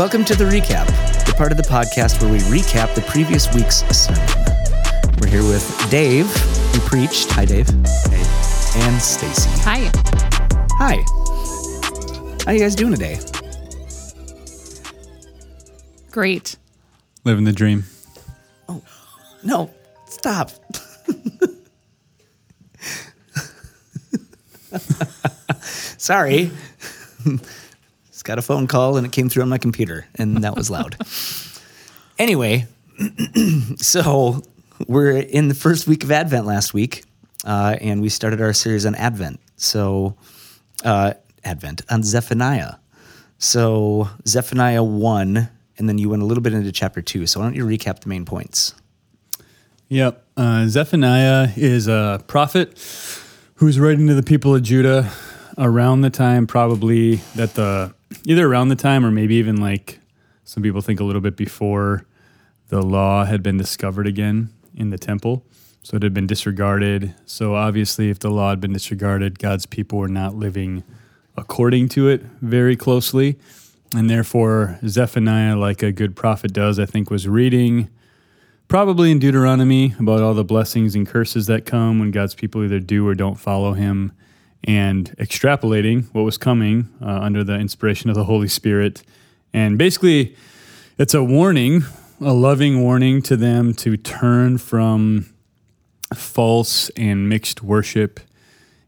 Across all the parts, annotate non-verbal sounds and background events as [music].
Welcome to the recap, the part of the podcast where we recap the previous week's sermon. We're here with Dave, who preached. Hi, Dave. Hey. And Stacy. Hi. Hi. How you guys doing today? Great. Living the dream. Oh, no, stop. [laughs] Sorry. [laughs] Got a phone call and it came through on my computer, and that was loud. [laughs] anyway, [clears throat] so we're in the first week of Advent last week, uh, and we started our series on Advent. So, uh, Advent on Zephaniah. So, Zephaniah 1, and then you went a little bit into chapter 2. So, why don't you recap the main points? Yep. Uh, Zephaniah is a prophet who's writing to the people of Judah around the time, probably that the either around the time or maybe even like some people think a little bit before the law had been discovered again in the temple. So it had been disregarded. So obviously, if the law had been disregarded, God's people were not living according to it very closely. And therefore, Zephaniah, like a good prophet does, I think, was reading probably in Deuteronomy about all the blessings and curses that come when God's people either do or don't follow him, and extrapolating what was coming uh, under the inspiration of the Holy Spirit. And basically, it's a warning, a loving warning to them to turn from false and mixed worship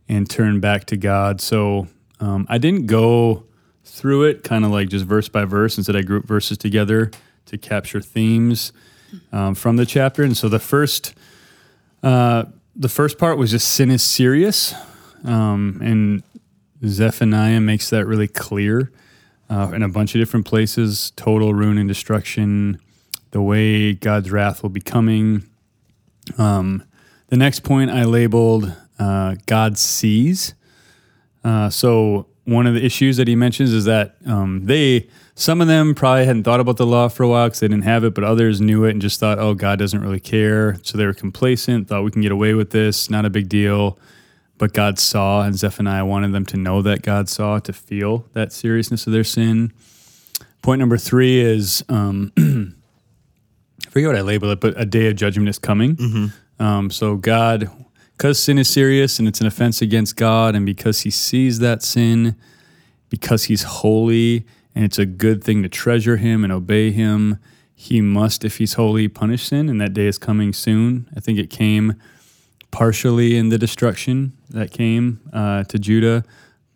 and turn back to God. So um, I didn't go through it kind of like just verse by verse. Instead, I grouped verses together to capture themes um, from the chapter. And so the first, uh, the first part was just sin is serious, um, and Zephaniah makes that really clear uh, in a bunch of different places. Total ruin and destruction, the way God's wrath will be coming. Um, the next point I labeled uh, God sees. Uh, so one of the issues that he mentions is that um, they some of them probably hadn't thought about the law for a while because they didn't have it, but others knew it and just thought, oh, God doesn't really care. So they were complacent, thought we can get away with this, not a big deal. But God saw, and Zephaniah wanted them to know that God saw, to feel that seriousness of their sin. Point number three is um, [clears throat] I forget what I labeled it, but a day of judgment is coming. Mm-hmm. Um, so God, because sin is serious and it's an offense against God, and because He sees that sin, because He's holy and it's a good thing to treasure him and obey him. He must, if he's holy, punish sin, and that day is coming soon. I think it came partially in the destruction that came uh, to Judah,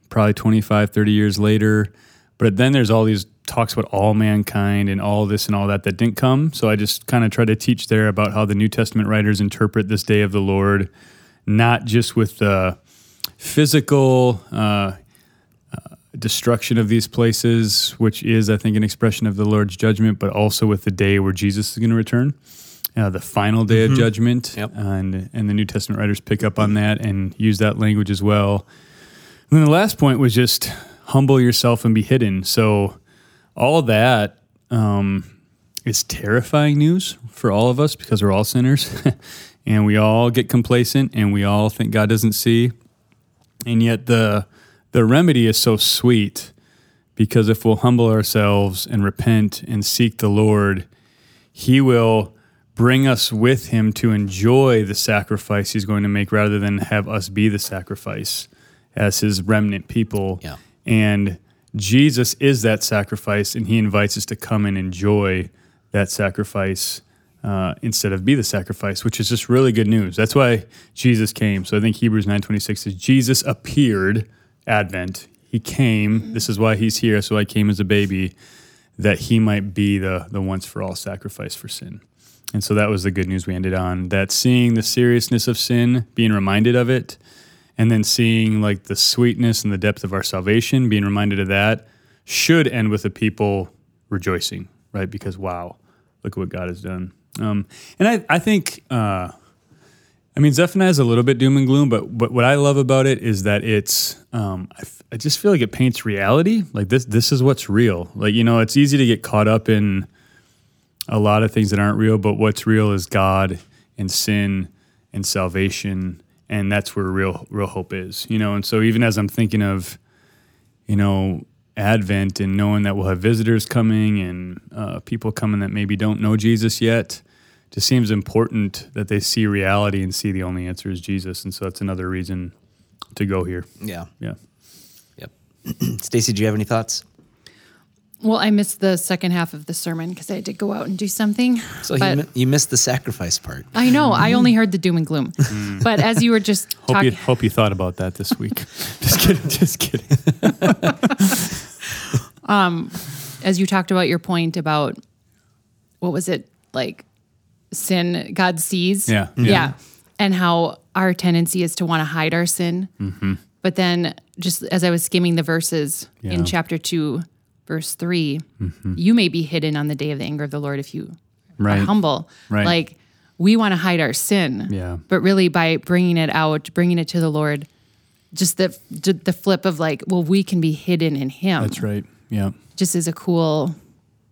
probably 25, 30 years later. But then there's all these talks about all mankind and all this and all that that didn't come. So I just kind of try to teach there about how the New Testament writers interpret this day of the Lord, not just with the physical uh, destruction of these places, which is, I think, an expression of the Lord's judgment, but also with the day where Jesus is going to return, uh, the final day mm-hmm. of judgment. Yep. And, and the New Testament writers pick up on that and use that language as well. And then the last point was just humble yourself and be hidden. So all that um, is terrifying news for all of us because we're all sinners [laughs] and we all get complacent and we all think God doesn't see. And yet the the remedy is so sweet because if we'll humble ourselves and repent and seek the Lord, He will bring us with Him to enjoy the sacrifice He's going to make rather than have us be the sacrifice as His remnant people. Yeah. And Jesus is that sacrifice, and He invites us to come and enjoy that sacrifice. Uh, instead of be the sacrifice, which is just really good news. That's why Jesus came. So I think Hebrews 9:26 says Jesus appeared Advent. He came. This is why he's here. So I came as a baby, that he might be the the once for all sacrifice for sin. And so that was the good news we ended on. That seeing the seriousness of sin, being reminded of it, and then seeing like the sweetness and the depth of our salvation, being reminded of that, should end with the people rejoicing, right? Because wow, look at what God has done. Um, and I, I think uh, I mean, Zephaniah is a little bit doom and gloom, but but what I love about it is that it's um, I, f- I just feel like it paints reality. Like this this is what's real. Like you know, it's easy to get caught up in a lot of things that aren't real, but what's real is God and sin and salvation, and that's where real real hope is. You know, and so even as I'm thinking of, you know, Advent and knowing that we'll have visitors coming and uh, people coming that maybe don't know Jesus yet, just seems important that they see reality and see the only answer is Jesus. And so that's another reason to go here. Yeah. Yeah. Yep. [clears throat] Stacy, do you have any thoughts? Well, I missed the second half of the sermon because I had to go out and do something. So but you, you missed the sacrifice part. I know I only heard the doom and gloom. [laughs] but as you were just [laughs] Hope you, hope you thought about that this week. [laughs] just kidding. Just kidding. um, as you talked about your point about what was it like sin God sees. Yeah, yeah. yeah. And how our tendency is to want to hide our sin. But then just as I was skimming the verses Yeah. in chapter 2 verse 3, mm-hmm. you may be hidden on the day of the anger of the Lord if you Right. are humble. Right. Like we want to hide our sin. Yeah. But really by bringing it out, bringing it to the Lord, just the the flip of like, well, we can be hidden in him That's right. Yeah. just is a cool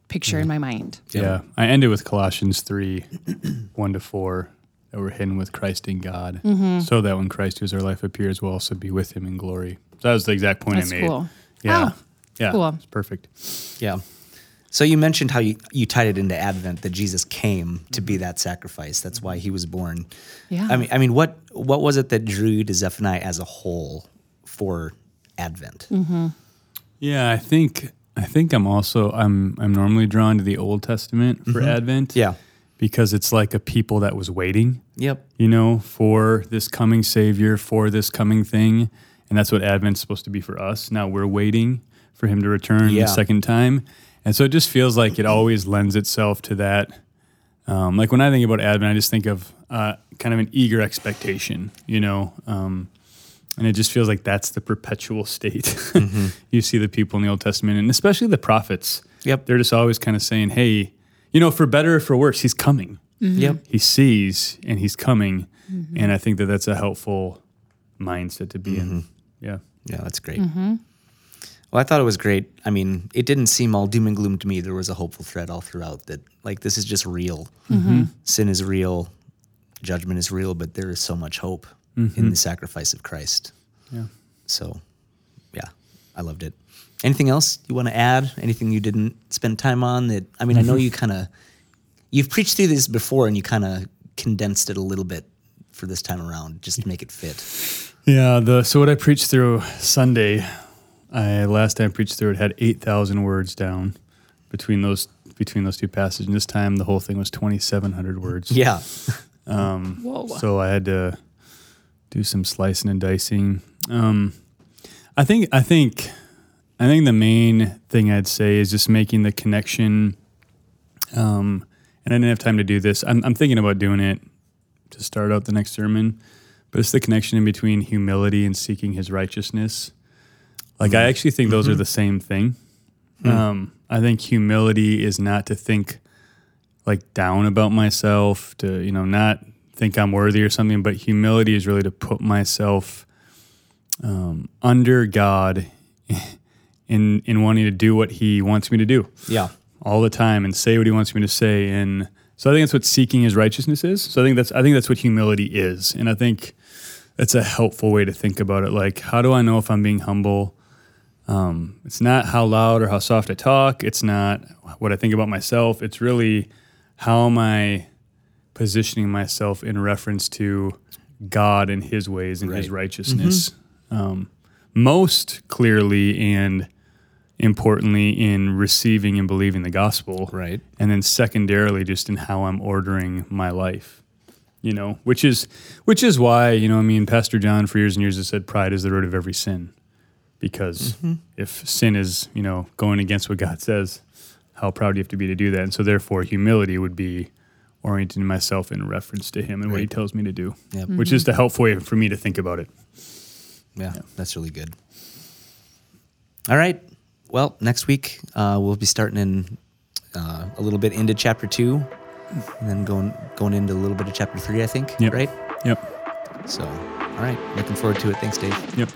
picture in my mind. Yeah. I ended with Colossians 3 [clears throat] 1 to 4 that we're hidden with Christ in God, mm-hmm. so that when Christ, who is our life, appears, we'll also be with him in glory. So that was the exact point That's I made. cool. Yeah. Oh, yeah. cool. It's perfect. Yeah. So you mentioned how you, you tied it into Advent that Jesus came to be that sacrifice. That's why he was born. Yeah. I mean, I mean, what what was it that drew you to Zephaniah as a whole for Advent? Mm-hmm. Yeah. I think. I think I'm also I'm I'm normally drawn to the Old Testament for mm-hmm. Advent. Yeah. Because it's like a people that was waiting. Yep. you know, for this coming Savior, for this coming thing. And that's what Advent's supposed to be for us. Now we're waiting for Him to return Yeah. the second time. And so it just feels like it always lends itself to that. Um, like when I think about Advent, I just think of uh, kind of an eager expectation, you know. Um, and it just feels like that's the perpetual state. [laughs] you see the people in the Old Testament, and especially the prophets. Yep. They're just always kind of saying, hey, you know, for better or for worse, He's coming Yep. he sees and he's coming and i think that that's a helpful mindset to be in yeah Yeah, that's great. Well, I thought it was great. I mean, it didn't seem all doom and gloom to me. There was a hopeful thread all throughout that, like, this is just real. Mm-hmm. Sin is real, judgment is real, but there is so much hope in the mm-hmm. sacrifice of Christ. yeah So, yeah, I loved it. Anything else you want to add? Anything you didn't spend time on that? I mean, I know mm-hmm. you kind of you've preached through this before, and you kind of condensed it a little bit for this time around, just to make it fit. yeah the so what i preached through sunday i last time I preached through it had 8000 words down between those between those two passages and this time the whole thing was 2700 words Yeah, [laughs] Whoa. so I had to do some slicing and dicing. Um, I think I think I think the main thing I'd say is just making the connection. Um, and I didn't have time to do this. I'm, I'm thinking about doing it to start out the next sermon, but it's the connection in between humility and seeking His righteousness. Like I actually think those are the same thing. Um, I think humility is not to think like down about myself, to you know not think I'm worthy or something, but humility is really to put myself um, under God [laughs] in in wanting to do what He wants me to do yeah, all the time and say what He wants me to say. And so I think that's what seeking His righteousness is. So I think that's I think that's what humility is, and I think that's a helpful way to think about it. Like, how do I know if I'm being humble? Um, it's not how loud or how soft I talk. It's not what I think about myself. It's really how am I positioning myself in reference to God and His ways and His Right. righteousness. Um, most clearly and importantly in receiving and believing the gospel. Right. And then secondarily just in how I'm ordering my life. You know, which is which is why, you know, I mean, Pastor John for years and years has said pride is the root of every sin. Because if sin is, you know, going against what God says, how proud do you have to be to do that? And so therefore humility would be orienting myself in reference to him and what he tells me to do. Yep. Which is the helpful way for me to think about it. yeah, that's really good. All right. Well, next week uh, we'll be starting in uh, a little bit into chapter two, and then going going into a little bit of chapter three. I think. Yep. Right. Yep. So, all right. Looking forward to it. Thanks, Dave. Yep.